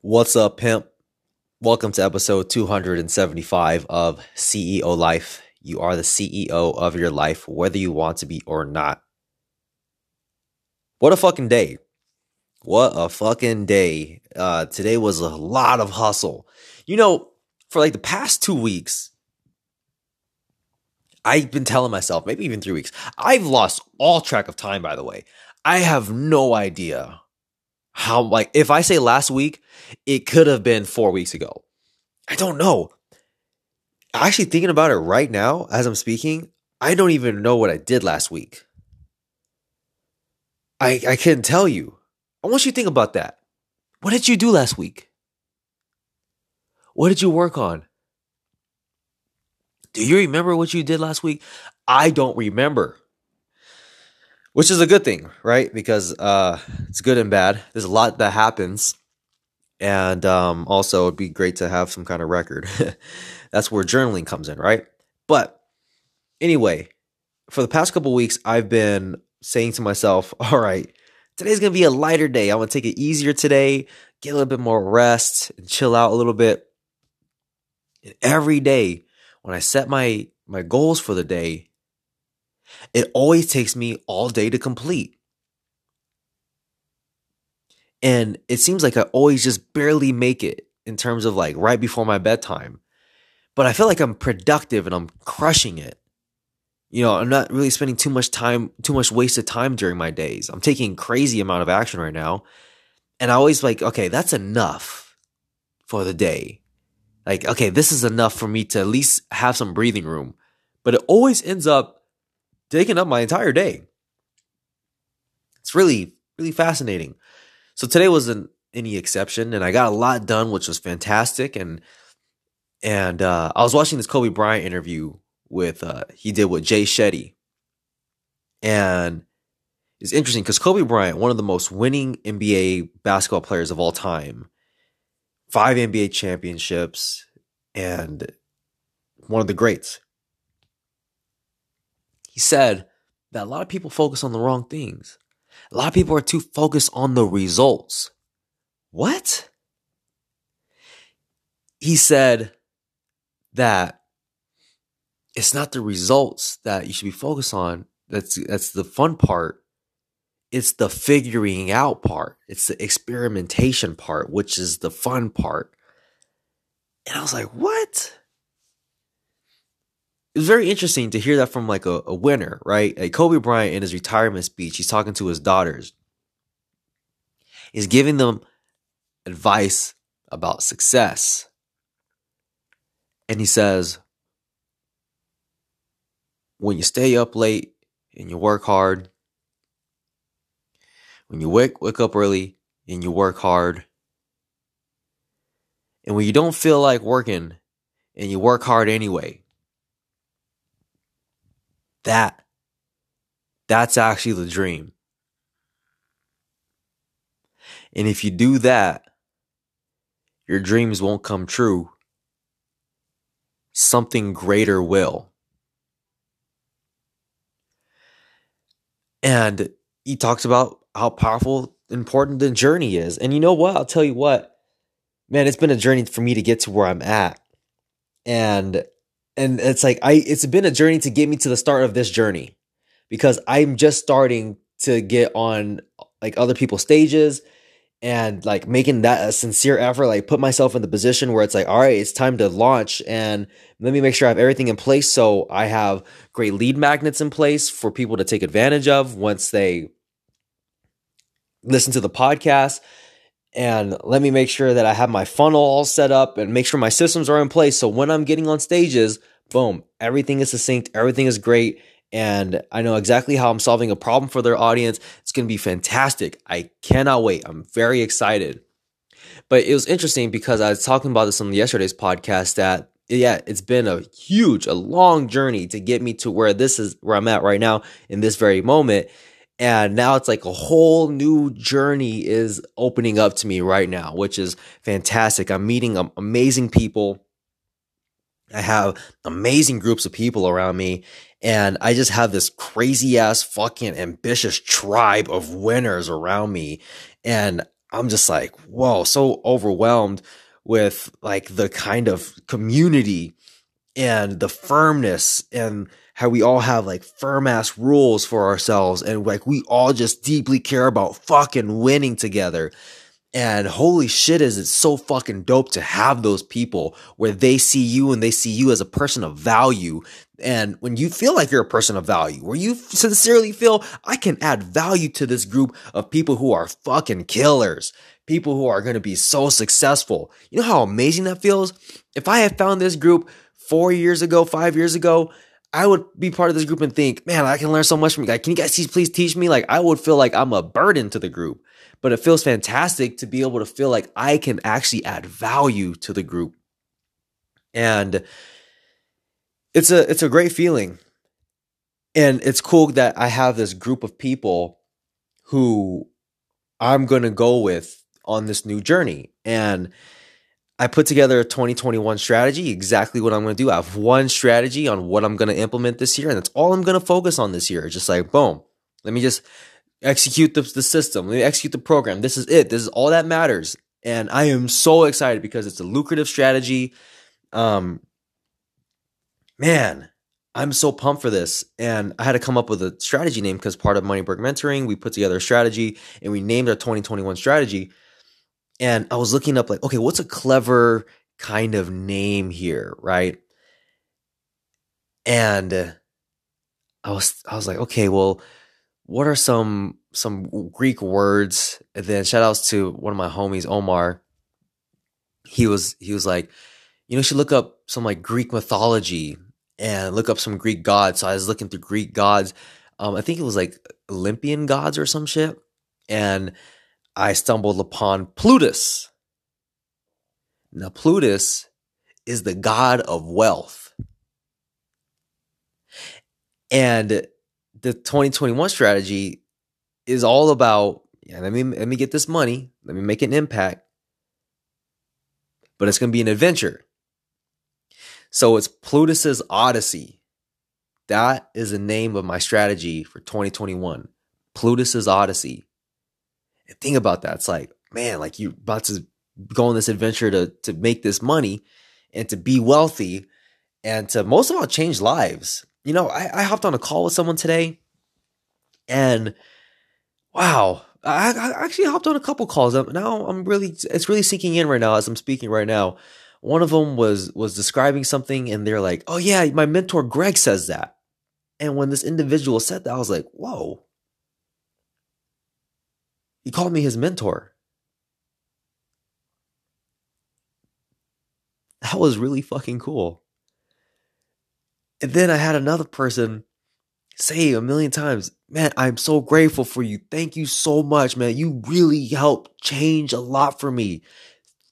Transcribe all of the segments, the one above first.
What's up, pimp? Welcome to episode 275 of CEO Life. You are the CEO of your life, whether you want to be or not. What a fucking day. What a fucking day. Uh, today was a lot of hustle. You know, for like the past two weeks, I've been telling myself, maybe even three weeks, I've lost all track of time, by the way. I have no idea how, like, if I say last week, it could have been four weeks ago. I don't know. Actually, thinking about it right now as I'm speaking, I don't even know what I did last week. I, I couldn't tell you. I want you to think about that. What did you do last week? What did you work on? Do you remember what you did last week? I don't remember which is a good thing, right? Because uh, it's good and bad. There's a lot that happens, and um, also it'd be great to have some kind of record. That's where journaling comes in, right? But anyway, for the past couple weeks, I've been saying to myself, "All right, today's gonna be a lighter day. I'm gonna take it easier today, get a little bit more rest, and chill out a little bit." And every day, when I set my my goals for the day, it always takes me all day to complete. And it seems like I always just barely make it in terms of like right before my bedtime. But I feel like I'm productive and I'm crushing it. You know, I'm not really spending too much time, too much wasted time during my days. I'm taking crazy amount of action right now. And I always like, okay, that's enough for the day. Like, okay, this is enough for me to at least have some breathing room. But it always ends up taking up my entire day. It's really, really fascinating. So today wasn't any exception, and I got a lot done, which was fantastic. And and uh, I was watching this Kobe Bryant interview with uh, he did with Jay Shetty, and it's interesting because Kobe Bryant, one of the most winning NBA basketball players of all time, five NBA championships, and one of the greats he said that a lot of people focus on the wrong things. A lot of people are too focused on the results. What? He said that it's not the results that you should be focused on. That's that's the fun part. It's the figuring out part. It's the experimentation part, which is the fun part. And I was like, "What?" It was very interesting to hear that from like a, a winner, right? Like Kobe Bryant in his retirement speech, he's talking to his daughters. He's giving them advice about success. And he says, when you stay up late and you work hard, when you wake, wake up early and you work hard, and when you don't feel like working and you work hard anyway, that that's actually the dream. And if you do that, your dreams won't come true. Something greater will. And he talks about how powerful, important the journey is. And you know what? I'll tell you what, man, it's been a journey for me to get to where I'm at. And and it's like I it's been a journey to get me to the start of this journey because I'm just starting to get on like other people's stages and like making that a sincere effort like put myself in the position where it's like all right it's time to launch and let me make sure I have everything in place so I have great lead magnets in place for people to take advantage of once they listen to the podcast and let me make sure that I have my funnel all set up and make sure my systems are in place. So when I'm getting on stages, boom, everything is succinct, everything is great. And I know exactly how I'm solving a problem for their audience. It's going to be fantastic. I cannot wait. I'm very excited. But it was interesting because I was talking about this on yesterday's podcast that yeah, it's been a huge, a long journey to get me to where this is where I'm at right now in this very moment. And now it's like a whole new journey is opening up to me right now, which is fantastic. I'm meeting amazing people. I have amazing groups of people around me. And I just have this crazy ass fucking ambitious tribe of winners around me. And I'm just like, whoa, so overwhelmed with like the kind of community and the firmness and how we all have like firm ass rules for ourselves and like we all just deeply care about fucking winning together. And holy shit, is it so fucking dope to have those people where they see you and they see you as a person of value. And when you feel like you're a person of value, where you sincerely feel I can add value to this group of people who are fucking killers, people who are going to be so successful. You know how amazing that feels? If I had found this group four years ago, five years ago, I would be part of this group and think, man, I can learn so much from you guys. Can you guys please teach me? Like, I would feel like I'm a burden to the group but it feels fantastic to be able to feel like I can actually add value to the group. And it's a it's a great feeling. And it's cool that I have this group of people who I'm going to go with on this new journey. And I put together a 2021 strategy, exactly what I'm going to do. I have one strategy on what I'm going to implement this year, and that's all I'm going to focus on this year. Just like, boom, let me just execute the, the system, let me execute the program. This is it. This is all that matters. And I am so excited because it's a lucrative strategy. Um, man, I'm so pumped for this. And I had to come up with a strategy name because part of Moneyberg Mentoring, we put together a strategy and we named our 2021 strategy. And I was looking up, like, okay, what's a clever kind of name here, right? And I was, I was like, okay, well, what are some some Greek words? And then shout outs to one of my homies, Omar. He was he was like, you know, you should look up some like Greek mythology and look up some Greek gods. So I was looking through Greek gods. Um, I think it was like Olympian gods or some shit. And I stumbled upon Plutus. Now, Plutus is the god of wealth. And the 2021 strategy is all about yeah, let me let me get this money, let me make an impact. But it's going to be an adventure. So it's Plutus's Odyssey. That is the name of my strategy for 2021. Plutus's Odyssey. And think about that. It's like, man, like you're about to go on this adventure to to make this money and to be wealthy and to most of all change lives you know, I, I hopped on a call with someone today and wow, I, I actually hopped on a couple calls. Now I'm really, it's really sinking in right now as I'm speaking right now. One of them was was describing something, and they're like, "Oh yeah, my mentor Greg says that." And when this individual said that, I was like, "Whoa!" He called me his mentor. That was really fucking cool. And then I had another person say a million times, man, I'm so grateful for you. Thank you so much, man. You really helped change a lot for me.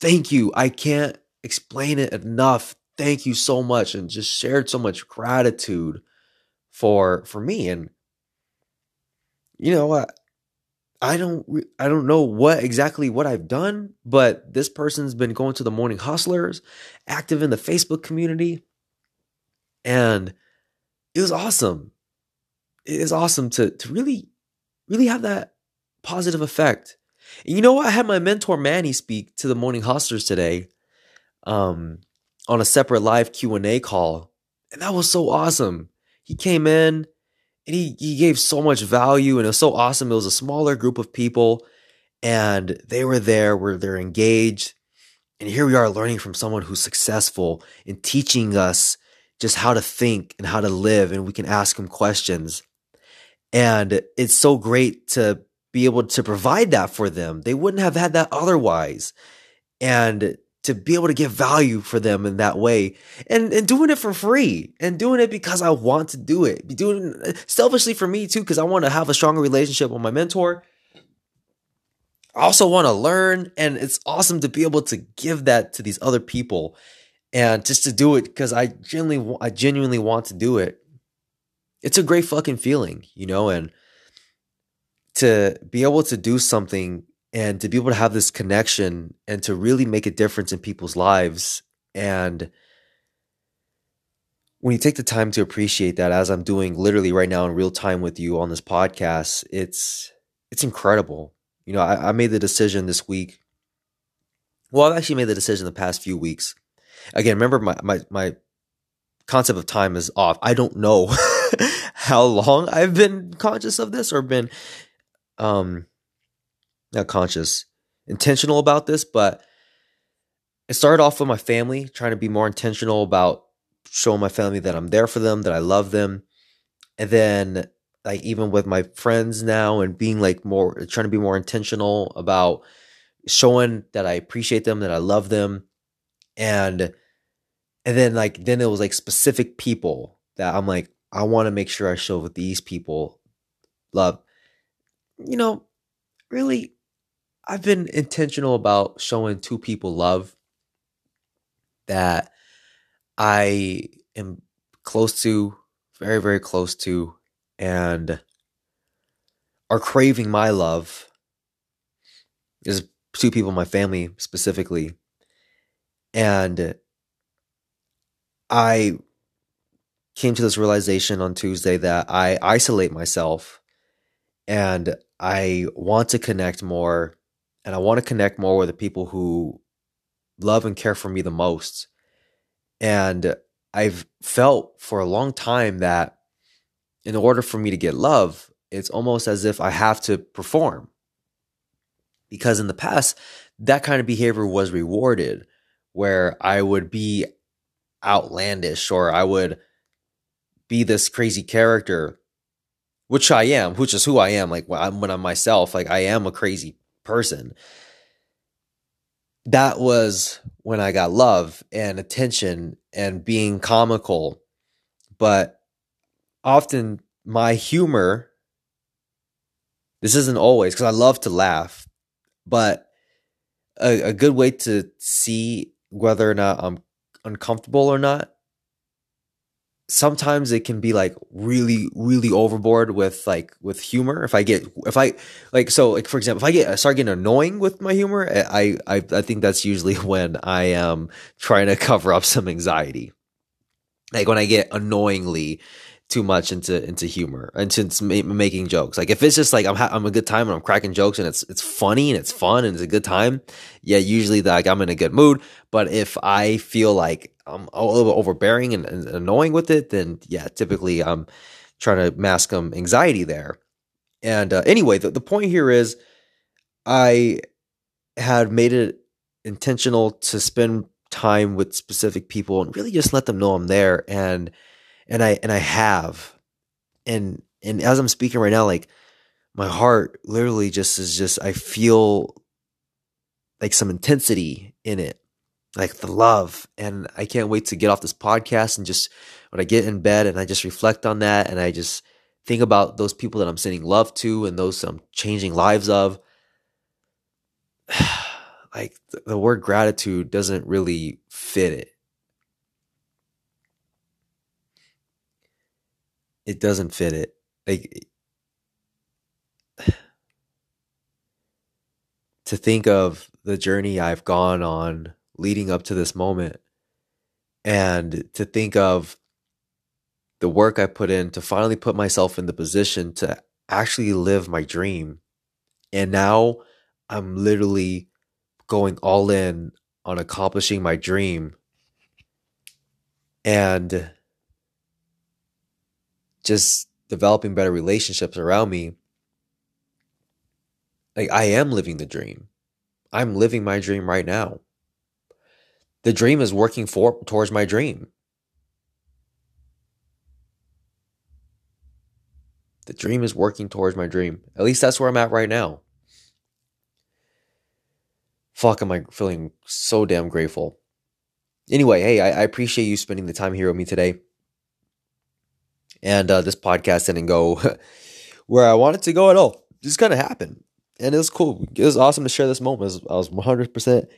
Thank you. I can't explain it enough. Thank you so much. And just shared so much gratitude for for me. And you know what? I don't I don't know what exactly what I've done, but this person's been going to the morning hustlers, active in the Facebook community, and it was awesome. It is awesome to to really, really have that positive effect. And you know what? I had my mentor Manny speak to the morning hustlers today, um, on a separate live Q and A call, and that was so awesome. He came in and he he gave so much value, and it was so awesome. It was a smaller group of people, and they were there where they're engaged. And here we are learning from someone who's successful in teaching us just how to think and how to live, and we can ask him questions. And it's so great to be able to provide that for them. They wouldn't have had that otherwise. And to be able to give value for them in that way and, and doing it for free and doing it because I want to do it. Doing it selfishly for me too, because I want to have a stronger relationship with my mentor. I also want to learn, and it's awesome to be able to give that to these other people and just to do it because I genuinely, I genuinely want to do it. It's a great fucking feeling, you know, and to be able to do something and to be able to have this connection and to really make a difference in people's lives and when you take the time to appreciate that as i'm doing literally right now in real time with you on this podcast it's it's incredible You know, I, I made the decision this week. Well, I've actually made the decision the past few weeks. Again, remember my my my concept of time is off. I don't know how long I've been conscious of this or been um not conscious, intentional about this, but it started off with my family, trying to be more intentional about showing my family that I'm there for them, that I love them. And then like even with my friends now and being like more trying to be more intentional about showing that I appreciate them, that I love them. And and then like then it was like specific people that I'm like, I want to make sure I show with these people love. You know, really I've been intentional about showing two people love that I am close to, very, very close to, and are craving my love is two people in my family specifically. And I came to this realization on Tuesday that I isolate myself and I want to connect more and I want to connect more with the people who love and care for me the most. And I've felt for a long time that in order for me to get love, it's almost as if I have to perform. Because in the past, that kind of behavior was rewarded, where I would be outlandish or I would be this crazy character, which I am, which is who I am. Like when I'm, myself, like I am a crazy person. That was when I got love and attention and being comical. But often my humor, this isn't always because I love to laugh, but a, a good way to see whether or not I'm uncomfortable or not sometimes it can be like really really overboard with like with humor. If i get if i like so like for example if i get I start getting annoying with my humor eh, i i i think that's usually when i am trying to cover up some anxiety. Like when i get annoyingly too much into into humor into, into making jokes. Like if it's just like I'm ha- I'm a good time and I'm cracking jokes and it's it's funny and it's fun and it's a good time, yeah, usually like I'm in a good mood. But if I feel like I'm a little bit overbearing and, and annoying with it, then yeah, typically I'm trying to mask some anxiety there. And uh, anyway, the, the point here is I had made it intentional to spend time with specific people and really just let them know I'm there and and I and I have, and and as I'm speaking right now, like my heart literally just is just I feel like some intensity in it, like the love, and I can't wait to get off this podcast and just when I get in bed and I just reflect on that and I just think about those people that I'm sending love to and those I'm changing lives of. like the word gratitude doesn't really fit it it doesn't fit it. Like to think of the journey I've gone on leading up to this moment and to think of the work I put in to finally put myself in the position to actually live my dream. And now I'm literally going all in on accomplishing my dream. And just developing better relationships around me, like I am living the dream. I'm living my dream right now. The dream is working for towards my dream. The dream is working towards my dream. At least that's where I'm at right now. Fuck, am I feeling so damn grateful. Anyway, hey, I, I appreciate you spending the time here with me today and uh, this podcast didn't go where I wanted to go at all. Just kind of happened, and it was cool. It was awesome to share this moment. I was 100 percent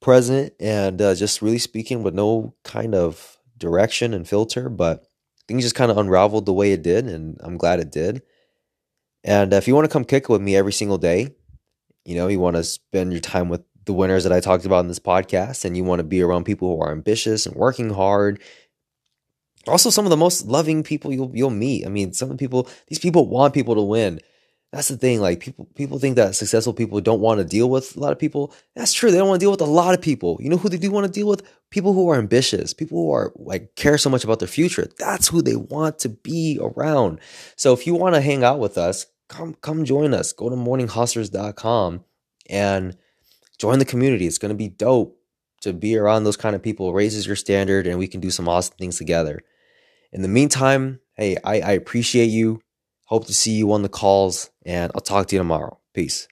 present and uh, just really speaking with no kind of direction and filter, but things just kind of unraveled the way it did, and I'm glad it did. And if you want to come kick with me every single day, you know, you want to spend your time with the winners that I talked about in this podcast, and you want to be around people who are ambitious and working hard also some of the most loving people you'll you'll meet. I mean, some of the people these people want people to win. That's the thing. Like people, people think that successful people don't want to deal with a lot of people. That's true. They don't want to deal with a lot of people. You know who they do want to deal with? People who are ambitious, people who are like care so much about their future. That's who they want to be around. So if you want to hang out with us, come come join us. Go to morninghustlers.com and join the community. It's going to be dope to be around those kind of people. Raises your standard, and we can do some awesome things together. In the meantime, hey, I, I appreciate you. Hope to see you on the calls, and I'll talk to you tomorrow. Peace.